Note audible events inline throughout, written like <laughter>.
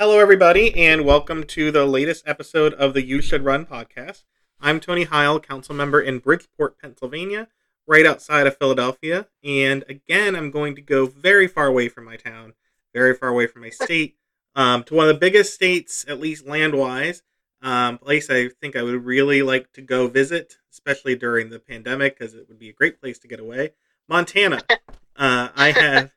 Hello, everybody, and welcome to the latest episode of the You Should Run podcast. I'm Tony Heil, council member in Bridgeport, Pennsylvania, right outside of Philadelphia. And again, I'm going to go very far away from my town, very far away from my <laughs> state, um, to one of the biggest states, at least land wise. Um, place I think I would really like to go visit, especially during the pandemic, because it would be a great place to get away. Montana. <laughs> Uh, I have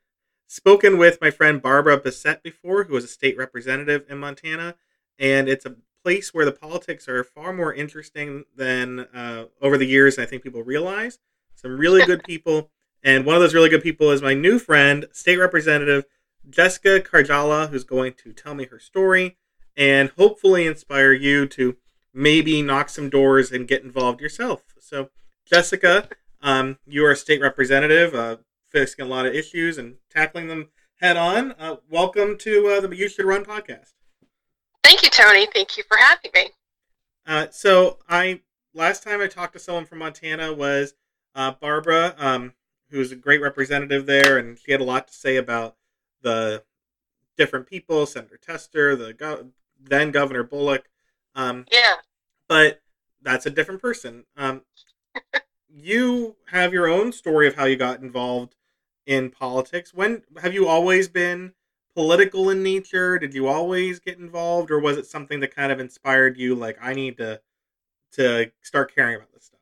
spoken with my friend Barbara Bessette before, who was a state representative in Montana, and it's a place where the politics are far more interesting than uh, over the years. I think people realize some really <laughs> good people, and one of those really good people is my new friend, state representative Jessica Karjala, who's going to tell me her story and hopefully inspire you to maybe knock some doors and get involved yourself. So, Jessica, um, you are a state representative, uh, facing a lot of issues and tackling them head on. Uh, welcome to uh, the You Should Run podcast. Thank you, Tony. Thank you for having me. Uh, so, I last time I talked to someone from Montana was uh, Barbara, um, who's a great representative there, and she had a lot to say about the different people, Senator Tester, the go- then Governor Bullock. Um, Yeah. but that's a different person. Um, <laughs> you have your own story of how you got involved in politics. When have you always been political in nature? Did you always get involved, or was it something that kind of inspired you? Like, I need to to start caring about this stuff.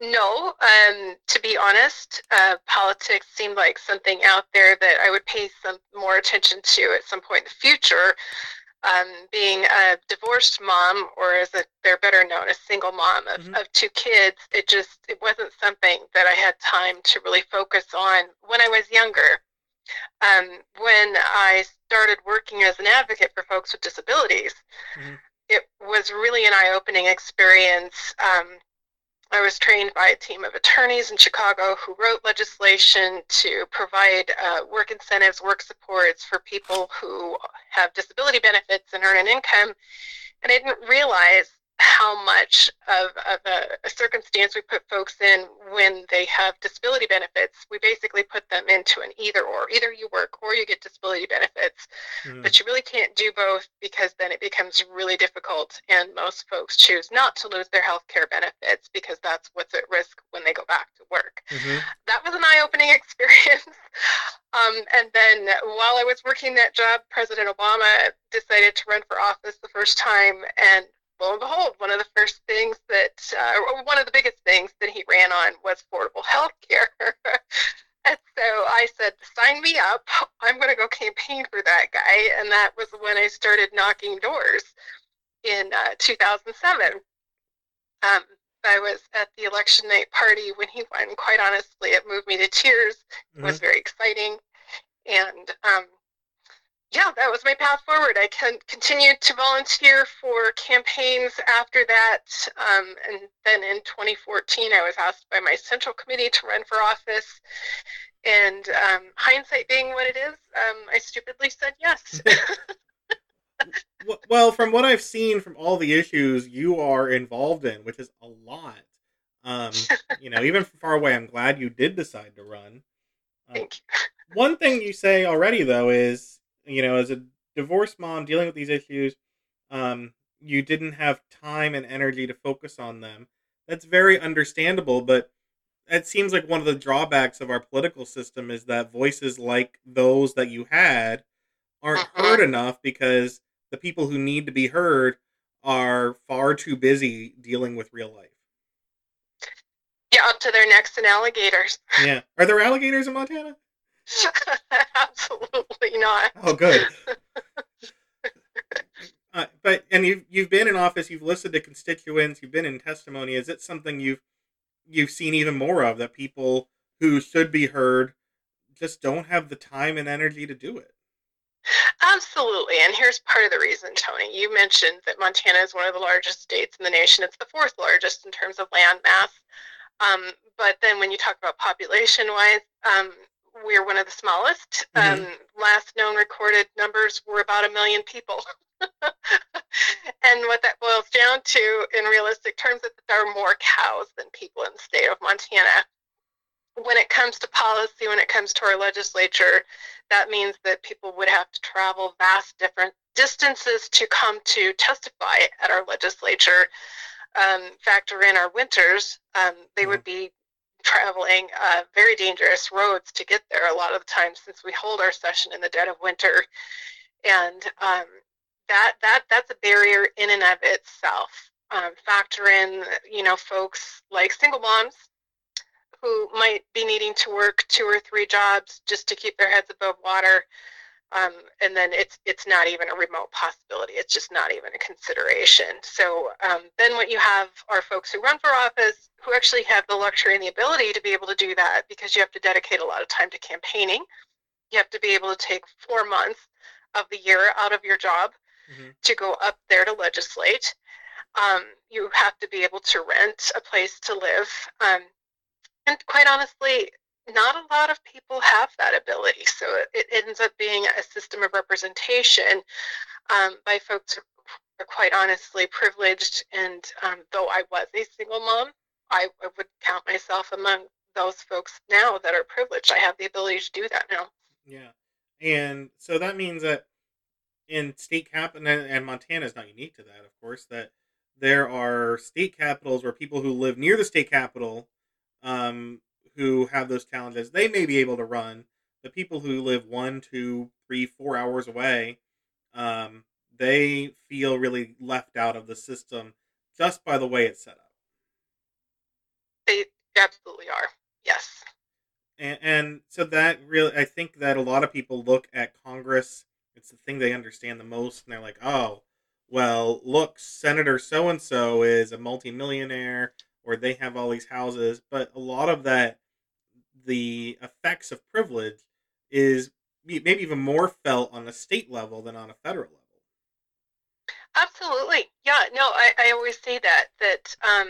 No, um, to be honest, uh, politics seemed like something out there that I would pay some more attention to at some point in the future. Um, being a divorced mom, or as a, they're better known, a single mom of, Mhm. of two kids, it just it wasn't something that I had time to really focus on when I was younger. Um, when I started working as an advocate for folks with disabilities, Mhm. it was really an eye-opening experience. Um, I was trained by a team of attorneys in Chicago who wrote legislation to provide uh, work incentives, work supports for people who have disability benefits and earn an income. And I didn't realize how much of, of a, a circumstance we put folks in when they have disability benefits. We basically put them into an either or. Either you work or you get disability benefits. Mm. But you really can't do both because then it becomes really difficult, and most folks choose not to lose their health care benefits because that's what's at risk when they go back to work. Mhm. That was an eye opening <laughs> experience. um, and then while I was working that job, President Obama decided to run for office the first time, and lo and behold, one of the first things that, uh, one of the biggest things that he ran on was affordable health care. <laughs> And so I said, sign me up. I'm going to go campaign for that guy. And that was when I started knocking doors in uh, 2007. Um, I was at the election night party when he won. Quite honestly, it moved me to tears. It was Mhm. very exciting. And um, yeah, that was my path forward. I con- continued to volunteer for campaigns after that. Um, and then in 2014, I was asked by my central committee to run for office. And um, hindsight being what it is, um, I stupidly said yes. <laughs> Well, from what I've seen from all the issues you are involved in, which is a lot, um, <laughs> you know, even from far away, I'm glad you did decide to run. Um, Thank you. one thing you say already though is you know as a divorced mom dealing with these issues um, you didn't have time and energy to focus on them that's very understandable but it seems like one of the drawbacks of our political system is that voices like those that you had aren't Mhm. heard enough because the people who need to be heard are far too busy dealing with real life Yeah, up to their necks in alligators. yeah are there alligators in montana Absolutely not. Oh, good. <laughs> uh, but and you've you've been in office. You've listened to constituents. You've been in testimony. Is it something you've you've seen even more of that people who should be heard just don't have the time and energy to do it? Absolutely. And here's part of the reason, Tony. You mentioned that Montana is one of the largest states in the nation. It's the fourth largest in terms of land mass. Um, but then when you talk about population wise, um, we're one of the smallest. Mhm. Um, last known recorded numbers were about a million people. <laughs> and what that boils down to in realistic terms is that there are more cows than people in the state of Montana. when it comes to policy, when it comes to our legislature, that means that people would have to travel vast different distances to come to testify at our legislature. Um, factor in our winters, um, they would be traveling uh, very dangerous roads to get there a lot of the time since we hold our session in the dead of winter. And um, that that that's a barrier in and of itself. Um, factor in, you know, folks like single moms who might be needing to work two or three jobs just to keep their heads above water. Um, and then it's it's not even a remote possibility. It's just not even a consideration. So um, then what you have are folks who run for office who actually have the luxury and the ability to be able to do that because you have to dedicate a lot of time to campaigning. You have to be able to take four months of the year out of your job mm-hmm. to go up there to legislate. Um, you have to be able to rent a place to live. Um, and quite honestly, not a lot of people have that ability. So it, ends up being a system of representation um, by folks who are quite honestly privileged. And um, though I was a single mom, I, I would count myself among those folks now that are privileged. I have the ability to do that now. Yeah. And so that means that in state cap and, and Montana is not unique to that, of course, that there are state capitals where people who live near the state capital um, who have those challenges, they may be able to run. The people who live one, two, three, four hours away, um, they feel really left out of the system just by the way it's set up. They absolutely are. Yes. And, and so that really, I think that a lot of people look at Congress. It's the thing they understand the most, and they're like, "Oh, well, look, Senator so and so is a multimillionaire or they have all these houses, but a lot of that, the effects of privilege, is maybe even more felt on a state level than on a federal level. Absolutely, yeah. No, I, I always say that that um,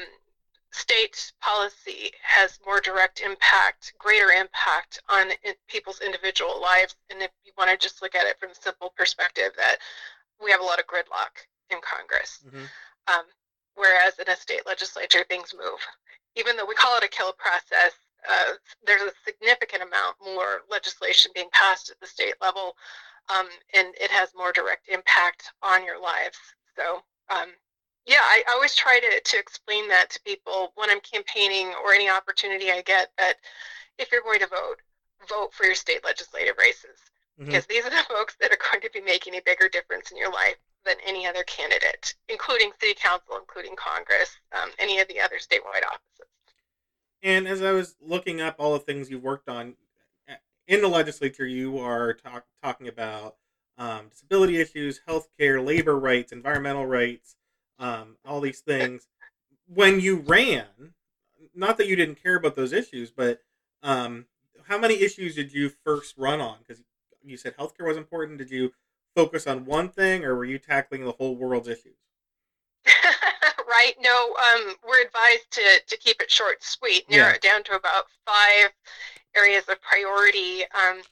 state policy has more direct impact, greater impact on in people's individual lives. And if you want to just look at it from a simple perspective, that we have a lot of gridlock in Congress. Mm-hmm. Um, whereas in a state legislature, things move. Even though we call it a kill process, uh, there's a significant amount more legislation being passed at the state level, um, and it has more direct impact on your lives. So, um, yeah, I always try to, to explain that to people when I'm campaigning or any opportunity I get that if you're going to vote, vote for your state legislative races. Mm-hmm. Because these are the <laughs> folks that are going to be making a bigger difference in your life than any other candidate, including city council, including Congress, um, any of the other statewide offices. And as I was looking up all the things you've worked on in the legislature, you are talk, talking about um, disability issues, healthcare, labor rights, environmental rights, um, all these things. when you ran, not that you didn't care about those issues, but um, how many issues did you first run on? Because you said healthcare was important. Did you focus on one thing, or were you tackling the whole world's issues? Right. No, um, we're advised to to keep it short, sweet, narrow yeah. it down to about five areas of priority. Um,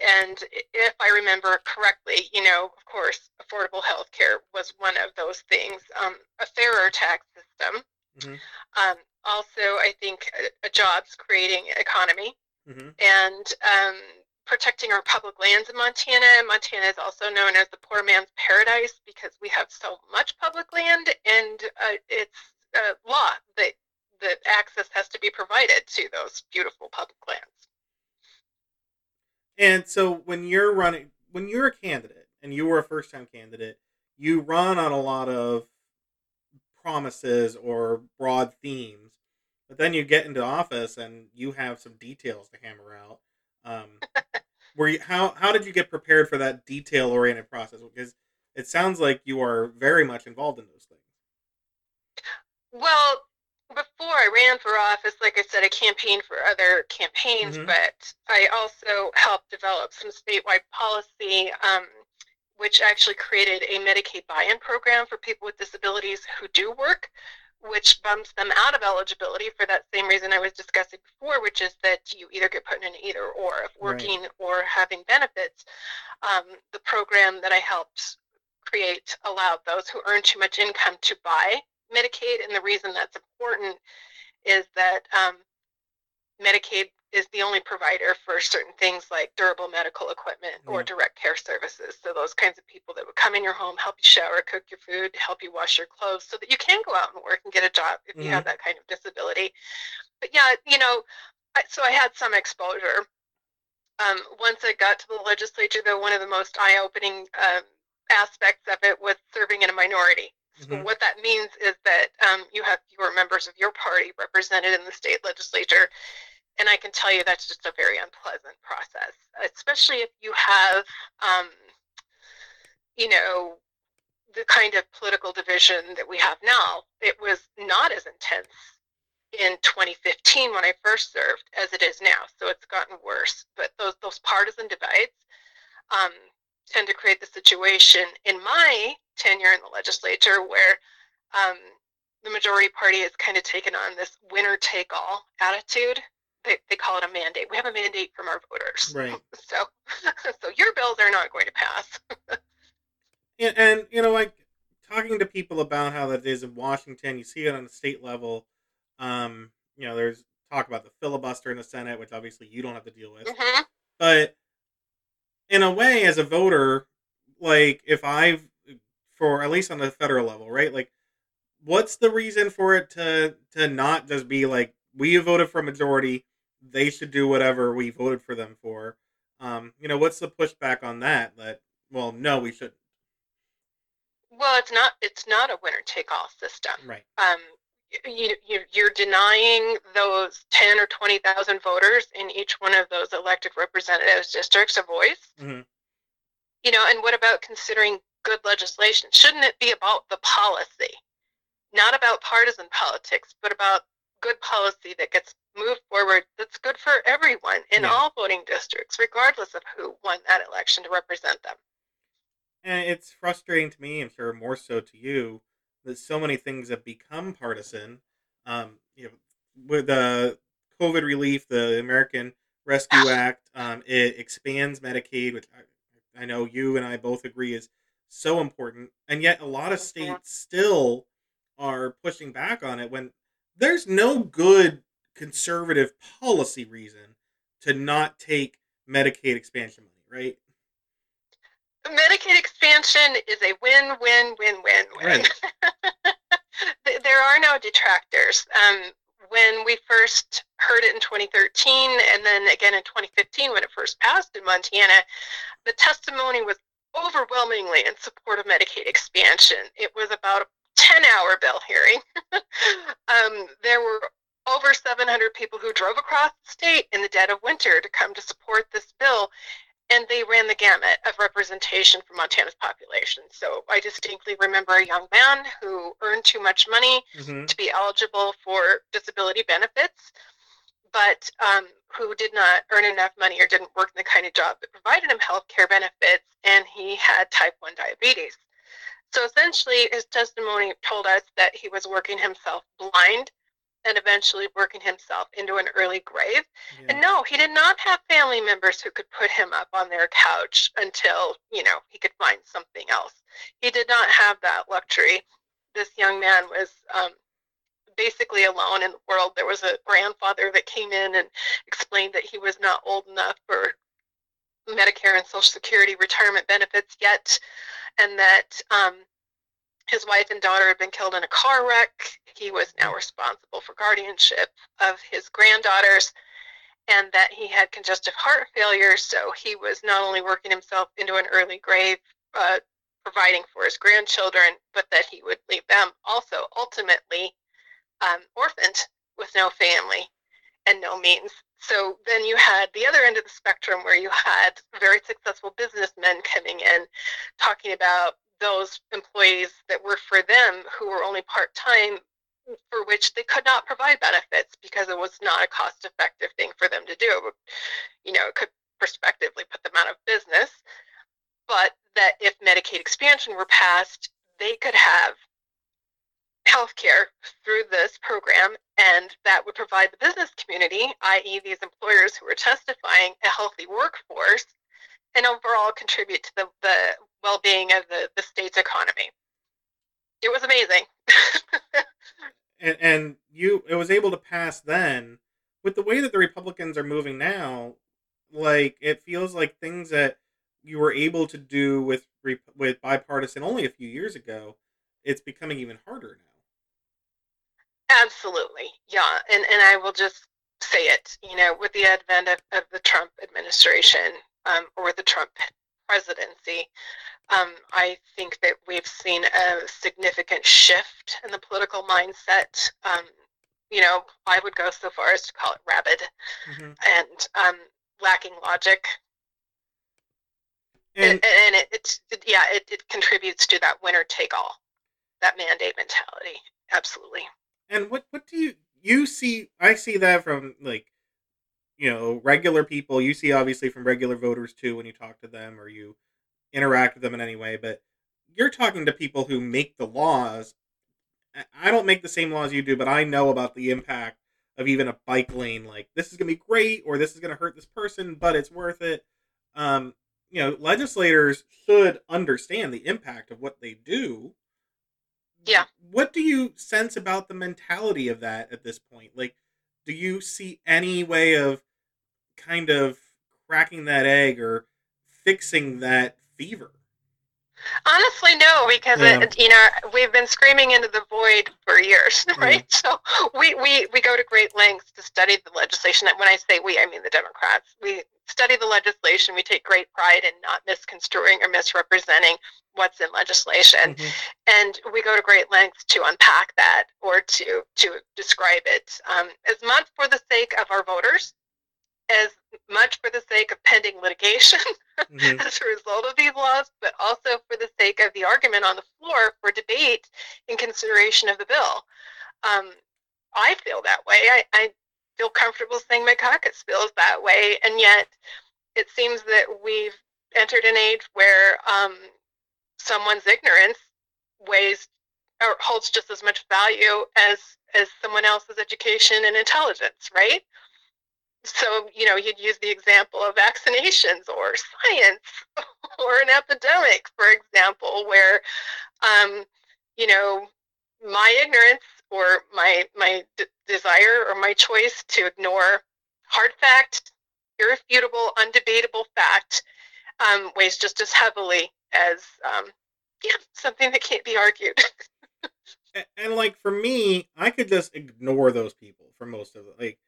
and if I remember correctly, you know, of course, affordable health care was one of those things. Um, a fairer tax system. Mm-hmm. Um, also, I think a, a jobs creating economy. Mm-hmm. And um, protecting our public lands in Montana. Montana is also known as the poor man's paradise because we have so much public land, and uh, it's a law that that access has to be provided to those beautiful public lands. And so, when you're running, when you're a candidate, and you were a first-time candidate, you run on a lot of promises or broad themes, but then you get into office and you have some details to hammer out um, were you how how did you get prepared for that detail oriented process? Because it sounds like you are very much involved in those things. Well, before I ran for office, like I said, I campaigned for other campaigns, mm-hmm. but I also helped develop some statewide policy, um, which actually created a Medicaid buy-in program for people with disabilities who do work which bumps them out of eligibility for that same reason I was discussing before, which is that you either get put in an either or of working right. or having benefits. Um, the program that I helped create allowed those who earn too much income to buy Medicaid, and the reason that's important is that um, Medicaid is the only provider for certain things like durable medical equipment or direct care services. So those kinds of people that would come in your home, help you shower, cook your food, help you wash your clothes so that you can go out and work and get a job if you have that kind of disability. But yeah, you know, I, so I had some exposure. Um, once I got to the legislature, though, one of the most eye-opening um, aspects of it was serving in a minority. So Mhm. what that means is that um, you have fewer members of your party represented in the state legislature, and I can tell you that's just a very unpleasant process, especially if you have, um, you know, the kind of political division that we have now. It was not as intense in 2015 when I first served as it is now, so it's gotten worse. But those those partisan divides um, tend to create the situation in my tenure in the legislature where um, the majority party has kind of taken on this winner take all attitude. They, they call it a mandate. We have a mandate from our voters. Right. <laughs> So, <laughs> so your bills are not going to pass. <laughs> And, and you know, like talking to people about how that is in Washington, you see it on the state level. Um, you know, there's talk about the filibuster in the Senate, which obviously you don't have to deal with. hmm But in a way, as a voter, like if I've for at least on the federal level, right? Like, what's the reason for it to to not just be like we voted for a majority, they should do whatever we voted for them for? Um, you know, what's the pushback on that? That well, no, we shouldn't. Well, it's not. It's not a winner take all system. Right. um, you, you, you're denying those 10 or 20,000 voters in each one of those elected representatives districts a voice. Mhm. You know, and what about considering good legislation? Shouldn't it be about the policy, not about partisan politics, but about good policy that gets moved forward that's good for everyone in Yeah. all voting districts, regardless of who won that election to represent them? And it's frustrating to me, I'm sure more so to you, that so many things have become partisan. Um, you know, with the COVID relief, the American Rescue <laughs> Act, um, it expands Medicaid, which I, I know you and I both agree is so important, and yet a lot of Mhm. states still are pushing back on it when there's no good conservative policy reason to not take Medicaid expansion money, right? Medicaid expansion is a win, win, win, win, win. <laughs> Th- there are no detractors. Um, when we first heard it in 2013 and then again in 2015 when it first passed in Montana, the testimony was overwhelmingly in support of Medicaid expansion. It was about a 10 hour bill hearing. <laughs> um, there were over 700 people who drove across the state in the dead of winter to come to support this bill and they ran the gamut of representation for Montana's population. So I distinctly remember a young man who earned too much money Mm-hmm. to be eligible for disability benefits, but um, who did not earn enough money or didn't work in the kind of job that provided him health care benefits, and he had type 1 diabetes. So essentially, his testimony told us that he was working himself blind and eventually working himself into an early grave. And no, he did not have family members who could put him up on their couch until, you know, he could find something else. He did not have that luxury. This young man was um, basically alone in the world. There was a grandfather that came in and explained that he was not old enough for Medicare and Social Security retirement benefits yet, and that um, his wife and daughter had been killed in a car wreck. He was now responsible for guardianship of his granddaughters, and that he had congestive heart failure. So he was not only working himself into an early grave, uh, providing for his grandchildren, but that he would leave them also ultimately um, orphaned with no family and no means. So then you had the other end of the spectrum where you had very successful businessmen coming in talking about those employees that were for them who were only part time, for which they could not provide benefits because it was not a cost effective thing for them to do. You know, it could prospectively put them out of business, but that if Medicaid expansion were passed, they could have health care through this program, and that would provide the business community, i.e., these employers who are testifying, a healthy workforce, and overall contribute to the, the well being of the, the state's economy. It was amazing. <laughs> and, and you it was able to pass then with the way that the Republicans are moving now, like it feels like things that you were able to do with with bipartisan only a few years ago, it's becoming even harder now. Absolutely, yeah, and and I will just say it. You know, with the advent of, of the Trump administration um, or the Trump presidency, um, I think that we've seen a significant shift in the political mindset. Um, you know, I would go so far as to call it rabid mm-hmm. and um, lacking logic. And, and, and it, it's it, yeah, it, it contributes to that winner take all, that mandate mentality. Absolutely. And what what do you you see? I see that from like you know regular people. You see obviously from regular voters too when you talk to them or you interact with them in any way. But you're talking to people who make the laws. I don't make the same laws you do, but I know about the impact of even a bike lane. Like this is gonna be great, or this is gonna hurt this person, but it's worth it. Um, you know, legislators should understand the impact of what they do. Yeah. What do you sense about the mentality of that at this point? Like, do you see any way of kind of cracking that egg or fixing that fever? Honestly, no, because yeah. it, you know we've been screaming into the void for years, <laughs> right? So we, we we go to great lengths to study the legislation. When I say we, I mean the Democrats. We study the legislation. We take great pride in not misconstruing or misrepresenting what's in legislation, mm-hmm. and we go to great lengths to unpack that or to to describe it um, as much for the sake of our voters as much for the sake of pending litigation <laughs> mm-hmm. as a result of these laws, but also for the sake of the argument on the floor for debate in consideration of the bill. Um, I feel that way. I, I feel comfortable saying my caucus feels that way, and yet it seems that we've entered an age where um, someone's ignorance weighs or holds just as much value as as someone else's education and intelligence, right? so you know you'd use the example of vaccinations or science <laughs> or an epidemic for example where um, you know my ignorance or my my d- desire or my choice to ignore hard fact irrefutable undebatable fact um, weighs just as heavily as um, yeah something that can't be argued <laughs> and, and like for me i could just ignore those people for most of it like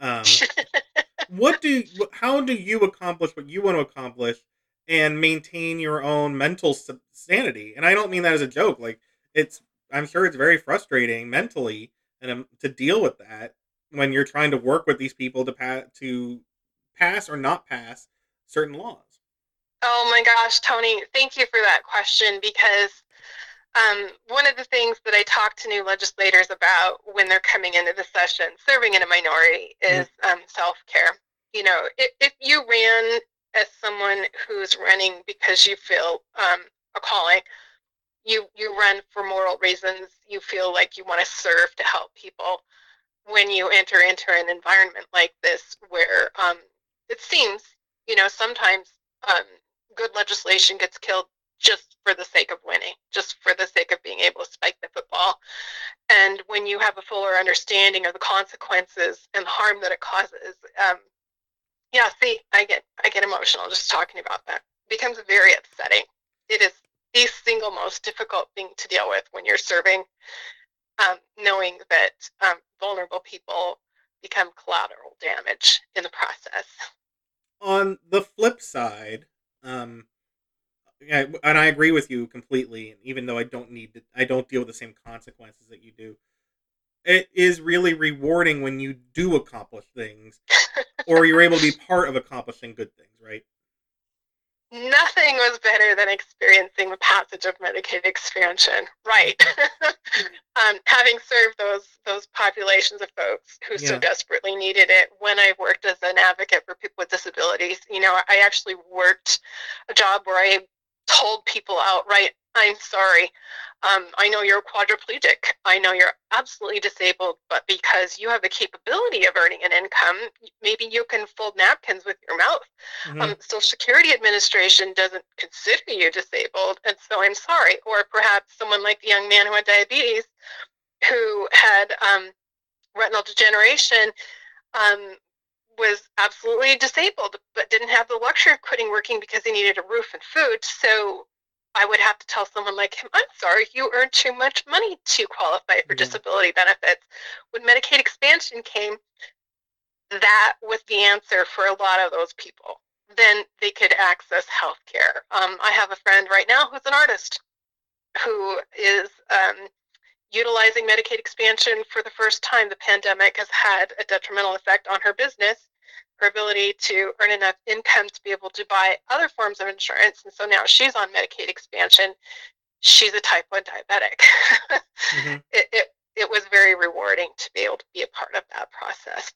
um, what do <laughs> how do you accomplish what you want to accomplish and maintain your own mental sanity? And I don't mean that as a joke. Like it's I'm sure it's very frustrating mentally and um, to deal with that when you're trying to work with these people to pass to pass or not pass certain laws. Oh my gosh, Tony, thank you for that question because um, one of the things that I talk to new legislators about when they're coming into the session, serving in a minority, mm-hmm. is um, self care. You know, if, if, you ran as someone who's running because you feel um, a calling, you you run for moral reasons. You feel like you want to serve to help people. When you enter into an environment like this, where um, it seems, you know, sometimes um, good legislation gets killed just for the sake of winning, just for the sake of being able to spike the football. And when you have a fuller understanding of the consequences and the harm that it causes, um, yeah, see, I get I get emotional just talking about that. It becomes very upsetting. It is the single most difficult thing to deal with when you're serving, um, knowing that um, vulnerable people become collateral damage in the process. On the flip side, um, yeah, and I agree with you completely. Even though I don't need to, I don't deal with the same consequences that you do. It is really rewarding when you do accomplish things, <laughs> or you're able to be part of accomplishing good things, right? Nothing was better than experiencing the passage of Medicaid expansion, right? <laughs> um, having served those those populations of folks who yeah. so desperately needed it. When I worked as an advocate for people with disabilities, you know, I actually worked a job where I told people outright, I'm sorry. Um, I know you're quadriplegic. I know you're absolutely disabled, but because you have the capability of earning an income, maybe you can fold napkins with your mouth. Mm-hmm. Um, Social Security Administration doesn't consider you disabled, and so I'm sorry. Or perhaps someone like the young man who had diabetes, who had um, retinal degeneration, um, was absolutely disabled, but didn't have the luxury of quitting working because he needed a roof and food. So I would have to tell someone like him, I'm sorry, you earned too much money to qualify for yeah. disability benefits. When Medicaid expansion came, that was the answer for a lot of those people. Then they could access health care. Um, I have a friend right now who's an artist who is um, utilizing Medicaid expansion for the first time. The pandemic has had a detrimental effect on her business, her ability to earn enough income to be able to buy other forms of insurance. And so now she's on Medicaid expansion. She's a type 1 diabetic. mm-hmm. <laughs> it, it, it was very rewarding to be able to be a part of that process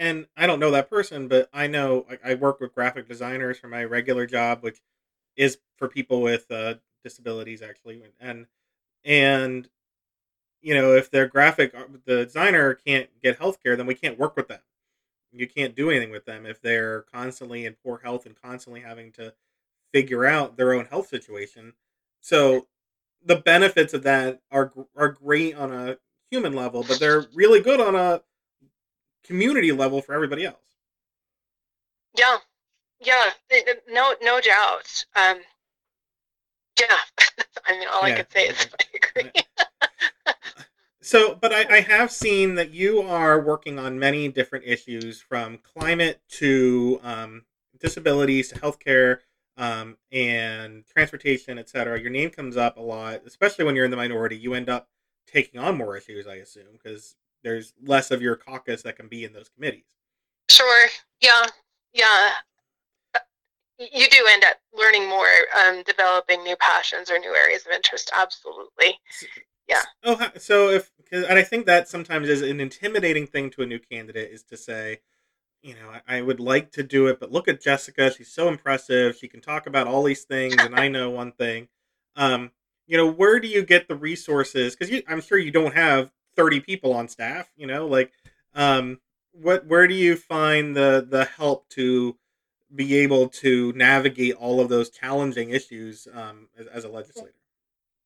and I don't know that person, but I know I, work with graphic designers for my regular job, which is for people with uh, disabilities actually, and and you know if their graphic uh, the designer can't get health care, then we can't work with them. You can't do anything with them if they're constantly in poor health and constantly having to figure out their own health situation. So the benefits of that are are great on a human level, but they're really good on a community level for everybody else. Yeah, yeah, no, no doubt. Um, yeah, <laughs> I mean, all yeah. I can say is <laughs> I agree. So, but I, I, have seen that you are working on many different issues, from climate to um, disabilities to healthcare um, and transportation, etc. Your name comes up a lot, especially when you're in the minority. You end up taking on more issues, I assume, because there's less of your caucus that can be in those committees. Sure. Yeah. Yeah. You do end up learning more, um, developing new passions or new areas of interest. Absolutely. Yeah. Oh, so if and I think that sometimes is an intimidating thing to a new candidate is to say, you know, I, I would like to do it, but look at Jessica. She's so impressive. She can talk about all these things, and I know one thing. Um, you know, where do you get the resources? Because I'm sure you don't have 30 people on staff you know like um what where do you find the the help to be able to navigate all of those challenging issues um, as, as, a legislator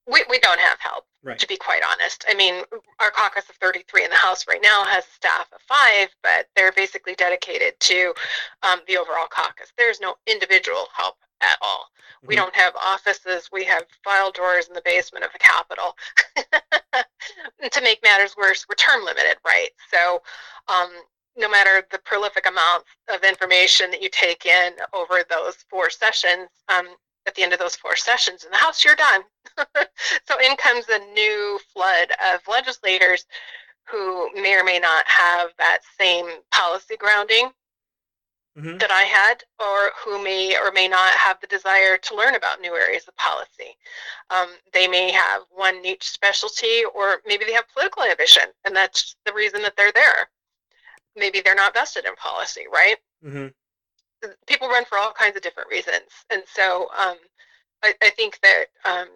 we, we don't have help right. to be quite honest i mean our caucus of 33 in the house right now has staff of five but they're basically dedicated to um, the overall caucus there's no individual help at all. Mm-hmm. We don't have offices. We have file drawers in the basement of the Capitol. <laughs> to make matters worse, we're term limited, right? So, um, no matter the prolific amounts of information that you take in over those four sessions, um, at the end of those four sessions in the House, you're done. <laughs> so in comes a new flood of legislators who may or may not have that same policy grounding mm-hmm. that I had, or who may or may not have the desire to learn about new areas of policy. Um, they may have one niche specialty, or maybe they have political ambition, and that's the reason that they're there. Maybe they're not vested in policy, right? Mm-hmm. People run for all kinds of different reasons, and so um, I, I, think that um,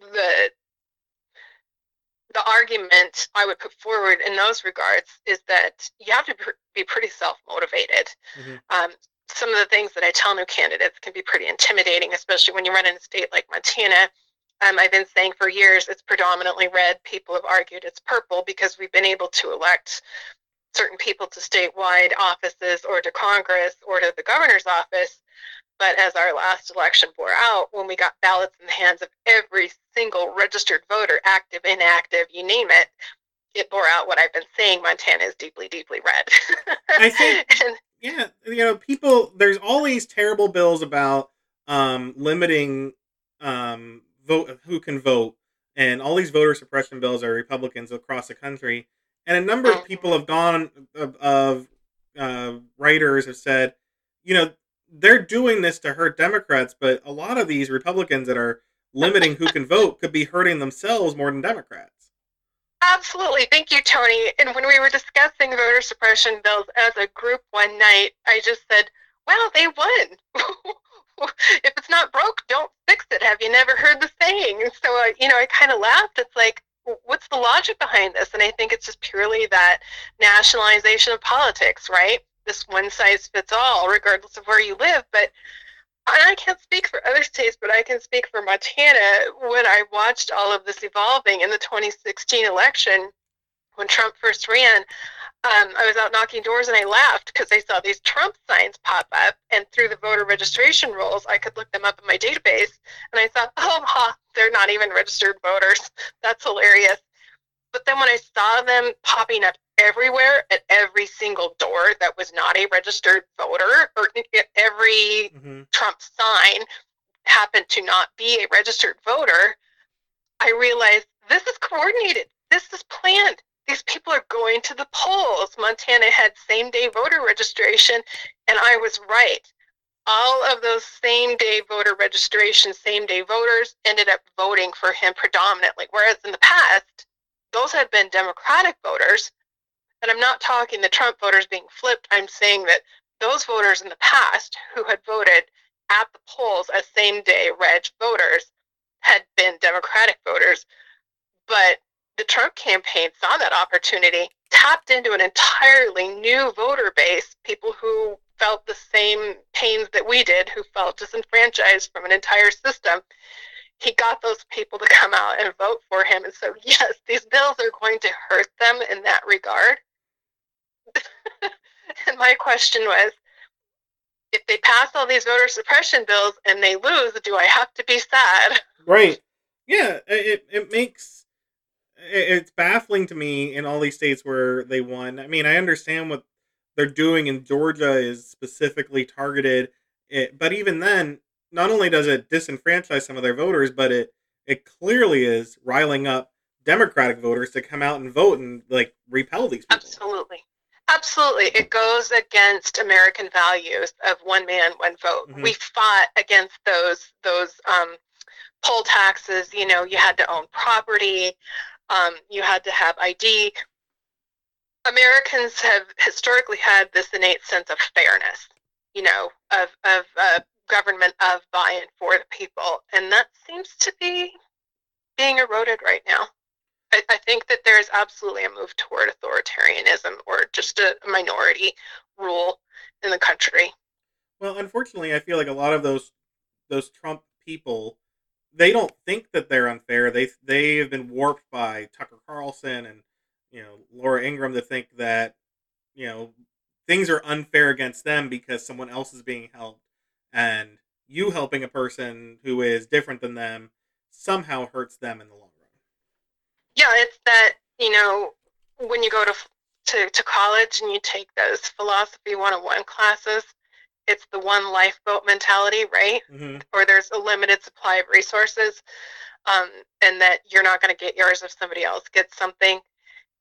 the the argument I would put forward in those regards is that you have to be pretty self motivated. Mm-hmm. Um, some of the things that I tell new candidates can be pretty intimidating, especially when you run in a state like Montana. Um, I've been saying for years it's predominantly red. People have argued it's purple because we've been able to elect certain people to statewide offices or to Congress or to the governor's office but as our last election bore out, when we got ballots in the hands of every single registered voter, active, inactive, you name it, it bore out what I've been saying. Montana is deeply, deeply red. I think, <laughs> and, yeah, you know, people. There's all these terrible bills about um, limiting um, vote who can vote, and all these voter suppression bills are Republicans across the country. And a number of mm-hmm. people have gone of, of uh, writers have said, you know, they're doing this to hurt Democrats, but a lot of these Republicans that are limiting who can vote could be hurting themselves more than Democrats. Absolutely. Thank you, Tony. And when we were discussing voter suppression bills as a group one night, I just said, well, they won. <laughs> if it's not broke, don't fix it. Have you never heard the saying? And so, uh, you know, I kind of laughed. It's like, what's the logic behind this? And I think it's just purely that nationalization of politics, right? this one size fits all, regardless of where you live. But I can't speak for other states, but I can speak for Montana. When I watched all of this evolving in the 2016 election, when Trump first ran, um, I was out knocking doors and I laughed because I saw these Trump signs pop up, and through the voter registration rolls, I could look them up in my database, and I thought, oh, <laughs> ha, they're not even registered voters. That's hilarious. But then when I saw them popping up everywhere at every single door that was not a registered voter, or every mm-hmm. Trump sign happened to not be a registered voter, I realized this is coordinated. This is planned these people are going to the polls. Montana had same day voter registration, and I was right. All of those same day voter registration, same day voters ended up voting for him predominantly. Whereas in the past, those had been Democratic voters. And I'm not talking the Trump voters being flipped. I'm saying that those voters in the past who had voted at the polls as same day reg voters had been Democratic voters. Trump campaign saw that opportunity, tapped into an entirely new voter base, people who felt the same pains that we did, who felt disenfranchised from an entire system. He got those people to come out and vote for him. And so, <laughs> yes, these bills are going to hurt them in that regard. <laughs> and my question was if they pass all these voter suppression bills and they lose, do I have to be sad? Right. Yeah, it, it makes it's baffling to me in all these states where they won. I mean, I understand what they're doing in Georgia is specifically targeted, it, but even then, not only does it disenfranchise some of their voters, but it it clearly is riling up Democratic voters to come out and vote and like repel these people. Absolutely. Absolutely. It goes against American values of one man, one vote. Mm-hmm. We fought against those those um, poll taxes. You know, you had to own property. Um, you had to have ID. Americans have historically had this innate sense of fairness, you know, of, of uh, government of buy-in for the people, and that seems to be being eroded right now. I, I think that there is absolutely a move toward authoritarianism or just a minority rule in the country. Well, unfortunately, I feel like a lot of those those Trump people they don't think that they're unfair. They they have been warped by Tucker Carlson and you know Laura Ingraham to think that you know things are unfair against them because someone else is being helped, and you helping a person who is different than them somehow hurts them in the long run. Yeah, it's that you know when you go to to, to college and you take those philosophy 101 classes it's the one lifeboat mentality, right? Mm-hmm. Or there's a limited supply of resources, um, and that you're not going to get yours if somebody else gets something.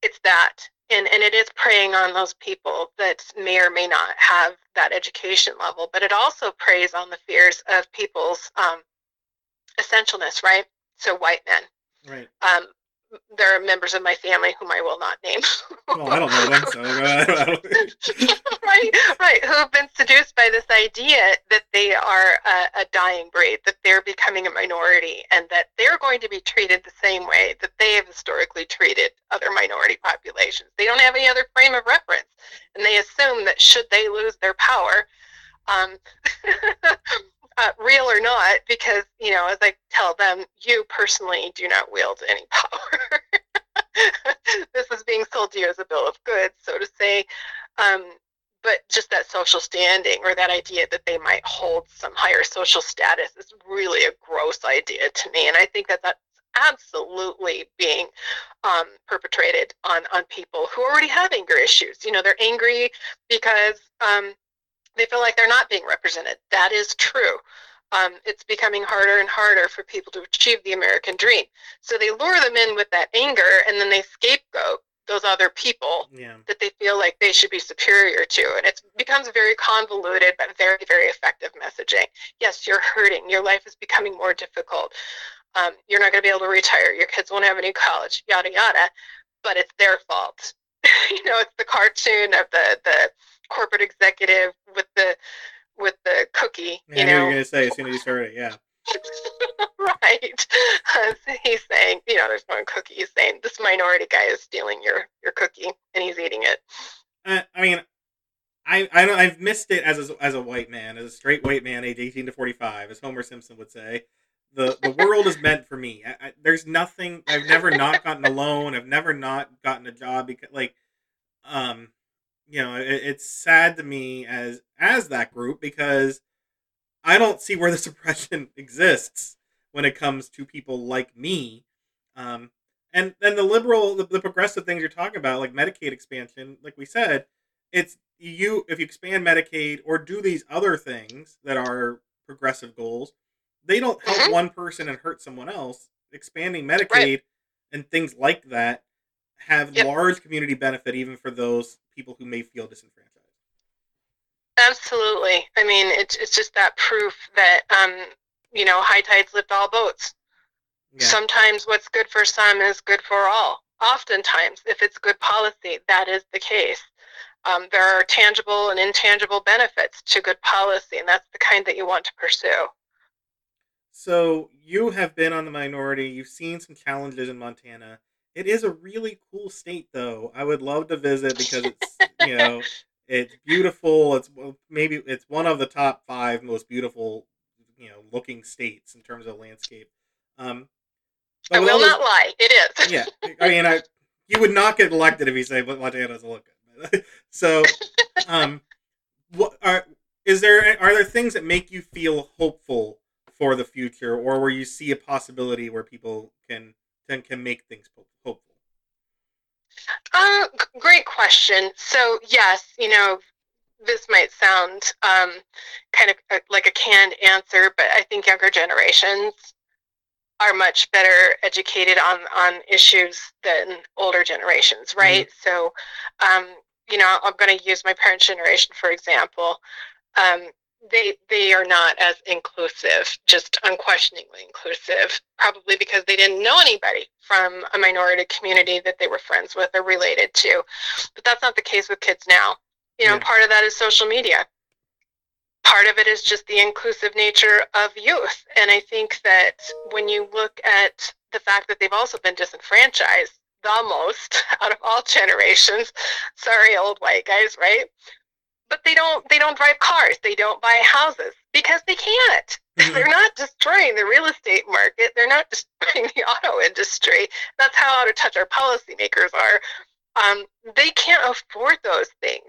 It's that, and and it is preying on those people that may or may not have that education level, but it also preys on the fears of people's um, essentialness, right? So white men, right? Um, there are members of my family whom I will not name. well, I don't know them, so <laughs> right, right, who have been seduced by this idea that they are a, a, dying breed, that they're becoming a minority, and that they're going to be treated the same way that they have historically treated other minority populations. They don't have any other frame of reference, and they assume that should they lose their power, um, <laughs> uh, real or not, because, you know, as I tell them, you personally do not wield any <laughs> power. this is being sold to you as a bill of goods, so to say. Um, but just that social standing or that idea that they might hold some higher social status is really a gross idea to me. And I think that that's absolutely being um, perpetrated on, on people who already have anger issues. You know, they're angry because um, they feel like they're not being represented. That is true. Um, it's becoming harder and harder for people to achieve the American dream. So they lure them in with that anger and then they scapegoat those other people yeah. that they feel like they should be superior to. And it becomes very convoluted but very, very effective messaging. Yes, you're hurting. Your life is becoming more difficult. Um, you're not going to be able to retire. Your kids won't have any college, yada, yada. But it's their fault. <laughs> you know, it's the cartoon of the, the corporate executive with the with the cookie. You know, you're gonna say as soon as you it, yeah. <laughs> right. <laughs> he's saying, you know, there's one cookie. He's saying this minority guy is stealing your your cookie and he's eating it. Uh, I mean, I I don't, I've missed it as a, as a white man, as a straight white man, age 18 to 45, as Homer Simpson would say. The the world is meant for me. I, I, there's nothing. I've never not gotten a loan. I've never not gotten a job because like um, you know, it, it's sad to me as as that group because I don't see where the <laughs> suppression exists when it comes to people like me. Um, and then the liberal, the, the progressive things you're talking about, like Medicaid expansion, like we said, it's you if you expand Medicaid or do these other things that are progressive goals, they don't help mm-hmm. one person and hurt someone else. Expanding Medicaid right. and things like that have yep. large community benefit even for those people who may feel disenfranchised. Absolutely. I mean, it's it's just that proof that um, you know, high tides lift all boats. Yeah. Sometimes what's good for some is good for all. Oftentimes, if it's good policy, that is the case. Um, there are tangible and intangible benefits to good policy, and that's the kind that you want to pursue. So, you have been on the minority, you've seen some challenges in Montana. It is a really cool state, though. I would love to visit because it's, you know, <laughs> it's beautiful. It's maybe it's one of the top five most beautiful, you know, looking states in terms of landscape. Um, I will not lie. It is. yeah, I mean, I you would not get elected if you say Montana doesn't look good. <laughs> so, um, what are is there are there things that make you feel hopeful for the future, or where you see a possibility where people can can, can make things hopeful? Uh, great question. So yes, you know, this might sound um, kind of uh, like a canned answer, but I think younger generations are much better educated on on issues than older generations, mm-hmm. right? Mm-hmm. So, um, you know, I'm going to use my parents' generation for example. Um, they they are not as inclusive, just unquestioningly inclusive, probably because they didn't know anybody from a minority community that they were friends with or related to. But that's not the case with kids now. You know, yeah. part of that is social media part of it is just the inclusive nature of youth. And I think that when you look at the fact that they've also been disenfranchised the most <laughs> out of all generations, sorry, old white guys, right? But they don't they don't drive cars, they don't buy houses because they can't. <laughs> Mm-hmm. They're not destroying the real estate market. They're not <laughs> destroying the auto industry. That's how out of touch our policymakers are. Um, they can't afford those things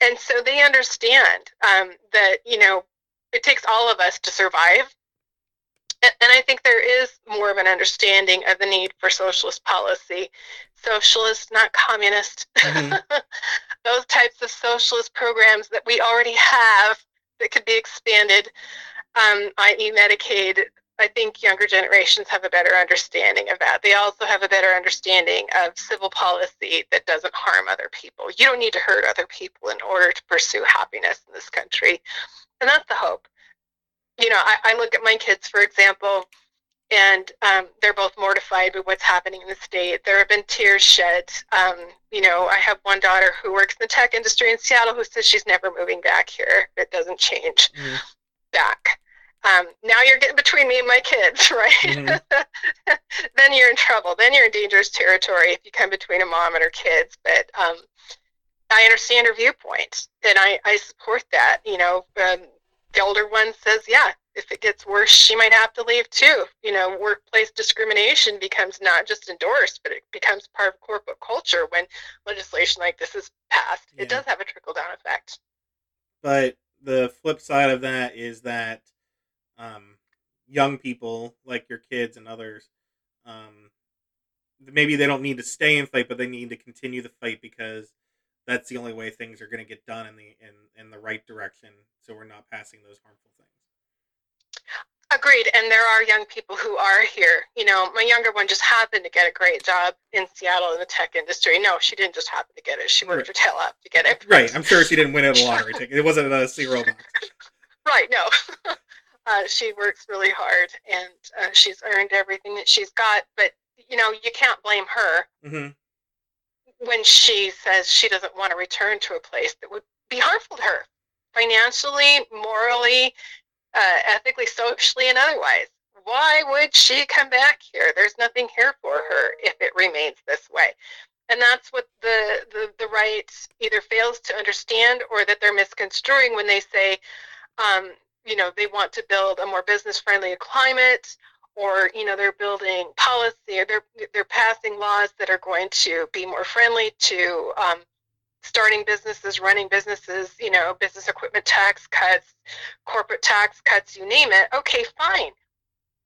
and so they understand um, that you know it takes all of us to survive and, and i think there is more of an understanding of the need for socialist policy socialist not communist mm-hmm. <laughs> those types of socialist programs that we already have that could be expanded um, i.e medicaid I think younger generations have a better understanding of that. They also have a better understanding of civil policy that doesn't harm other people. You don't need to hurt other people in order to pursue happiness in this country. And that's the hope. You know, I, I look at my kids, for example, and um, they're both mortified by what's happening in the state. There have been tears shed. Um, you know, I have one daughter who works in the tech industry in Seattle who says she's never moving back here. It doesn't change mm. back um, now you're getting between me and my kids, <laughs> right? Mm-hmm. <laughs> then you're in trouble. Then you're in dangerous territory if you come between a mom and her kids. But um, I understand her viewpoint, and I, I support that. You know, um, the older one says, yeah, if it gets worse, she might have to leave too. You know, workplace discrimination becomes not just endorsed, but it becomes part of corporate culture when legislation like this is passed. Yeah. It does have a trickle down effect. But the flip side of that is that um, young people like your kids and others um, maybe they don't need to stay and fight but they need to continue the fight because that's the only way things are going to get done in the in, in the right direction so we're not passing those harmful things agreed and there are young people who are here. You know my younger one just happened to get a great job in seattle in the tech industry. No she didn't just happen to get it. She worked right. her tail off to get it. Right i'm sure she didn't win it a <laughs> lottery ticket. It wasn't a zero box <laughs> right no. <laughs> Uh, she works really hard and uh, she's earned everything that she's got. But you know, you can't blame her mm-hmm. when she says she doesn't want to return to a place that would be harmful to her, financially, morally, uh, ethically, socially, and otherwise. Why would she come back here? There's nothing here for her if it remains this way. And that's what the, the, the right either fails to understand or that they're misconstruing when they say, um, you know they want to build a more business friendly climate or you know they're building policy or they're they're passing laws that are going to be more friendly to um, starting businesses, running businesses, you know, business equipment tax cuts, corporate tax cuts, you name it. Okay, fine.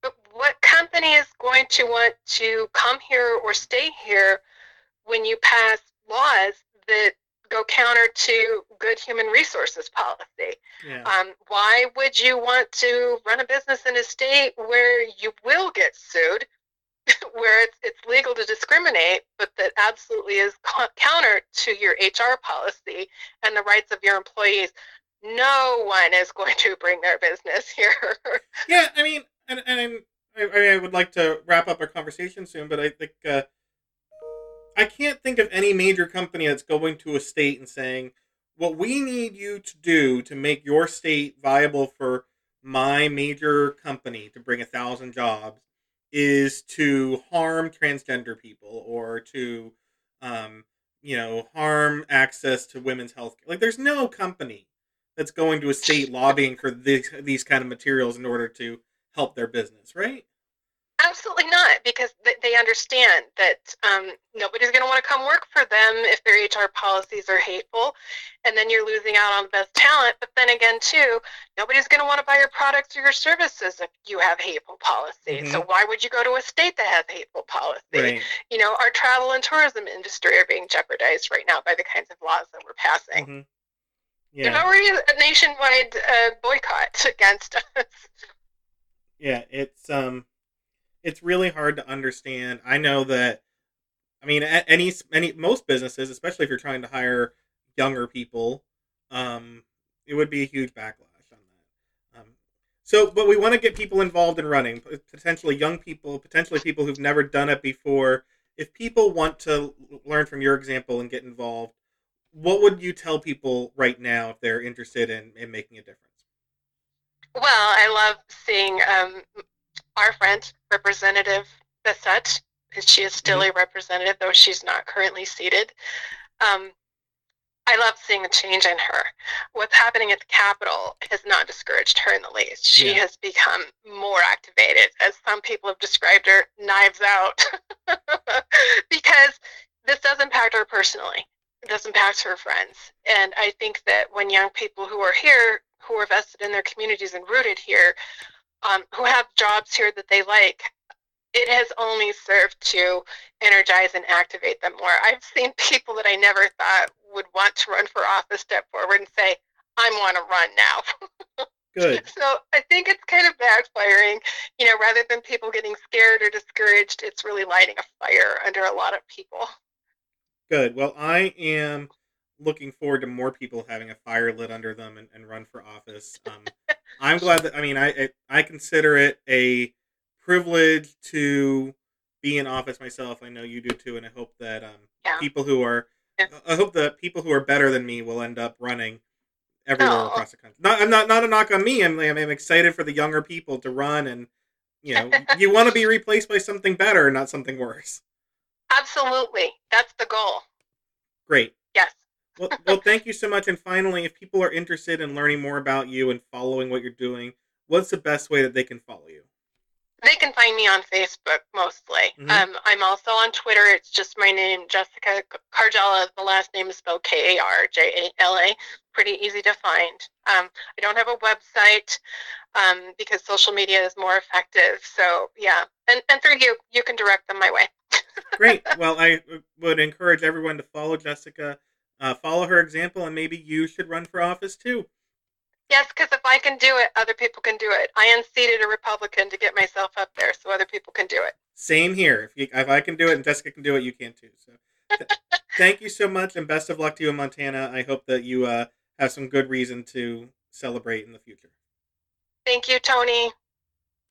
But what company is going to want to come here or stay here when you pass laws that go counter to good human resources policy? Yeah. Um, why would you want to run a business in a state where you will get sued, <laughs> where it's, it's legal to discriminate, but that absolutely is counter to your HR policy and the rights of your employees? No one is going to bring their business <laughs> here. yeah, I mean, and, and I'm, I, I would like to wrap up our conversation soon, but I think uh, I can't think of any major company that's going to a state and saying, what we need you to do to make your state viable for my major company to bring a thousand jobs is to harm transgender people or to um, you know harm access to women's health care. like there's no company that's going to a state lobbying for these these kind of materials in order to help their business right Absolutely not, because they understand that um, nobody's going to want to come work for them if their HR policies are hateful, and then you're losing out on the best talent. But then again, too, nobody's going to want to buy your products or your services if you have hateful policies. Mm-hmm. So why would you go to a state that has hateful policy? Right. You know, our travel and tourism industry are being jeopardized right now by the kinds of laws that we're passing. Mm-hmm. Yeah. There's already a nationwide uh, boycott <laughs> against us. Yeah, it's um it's really hard to understand. I know that I mean any any most businesses, especially if you're trying to hire younger people, um, it would be a huge backlash on that. Um, so, but we want to get people involved in running, potentially young people, potentially people who've never done it before. If people want to learn from your example and get involved, what would you tell people right now if they're interested in, in making a difference? Well, I love seeing um, our friend, Representative Bessette, and she is still mm-hmm. a representative, though she's not currently seated. Um, I love seeing the change in her. What's happening at the Capitol has not discouraged her in the least. She yeah. has become more activated, as some people have described her, knives out, <laughs> because this does impact her personally. It does impact her friends. And I think that when young people who are here, who are vested in their communities and rooted here, um, who have jobs here that they like, it has only served to energize and activate them more. I've seen people that I never thought would want to run for office step forward and say, I want to run now. Good. <laughs> So I think it's kind of backfiring. You know, rather than people getting scared or discouraged, it's really lighting a fire under a lot of people. Good. Well, I am looking forward to more people having a fire lit under them and, and run for office. Um, I'm glad that I mean I I consider it a privilege to be in office myself. I know you do too, and I hope that um, yeah. people who are I hope that people who are better than me will end up running everywhere oh. across the country. Not I'm not not a knock on me. I'm I'm excited for the younger people to run and you know you want to be replaced by something better, not something worse. <laughs> Absolutely, that's the goal. Great. Yes well, well, thank you so much. And finally, if people are interested in learning more about you and following what you're doing, what's the best way that they can follow you? They can find me on Facebook mostly. Mm-hmm. Um, I'm also on Twitter. It's just my name, Jessica Karjala. The last name is spelled K A R J A L A. Pretty easy to find. Um, I don't have a website um, because social media is more effective. So yeah, and and through you, you can direct them my way. <laughs> Great. Well, I would encourage everyone to follow Jessica uh, follow her example, and maybe you should run for office too. Yes, because if I can do it, other people can do it. I unseated a Republican to get myself up there, so other people can do it. Same here. If, you, if I can do it and Jessica can do it, you can too. So, th- <laughs> thank you so much, and best of luck to you in Montana. I hope that you uh, have some good reason to celebrate in the future. Thank you, Tony.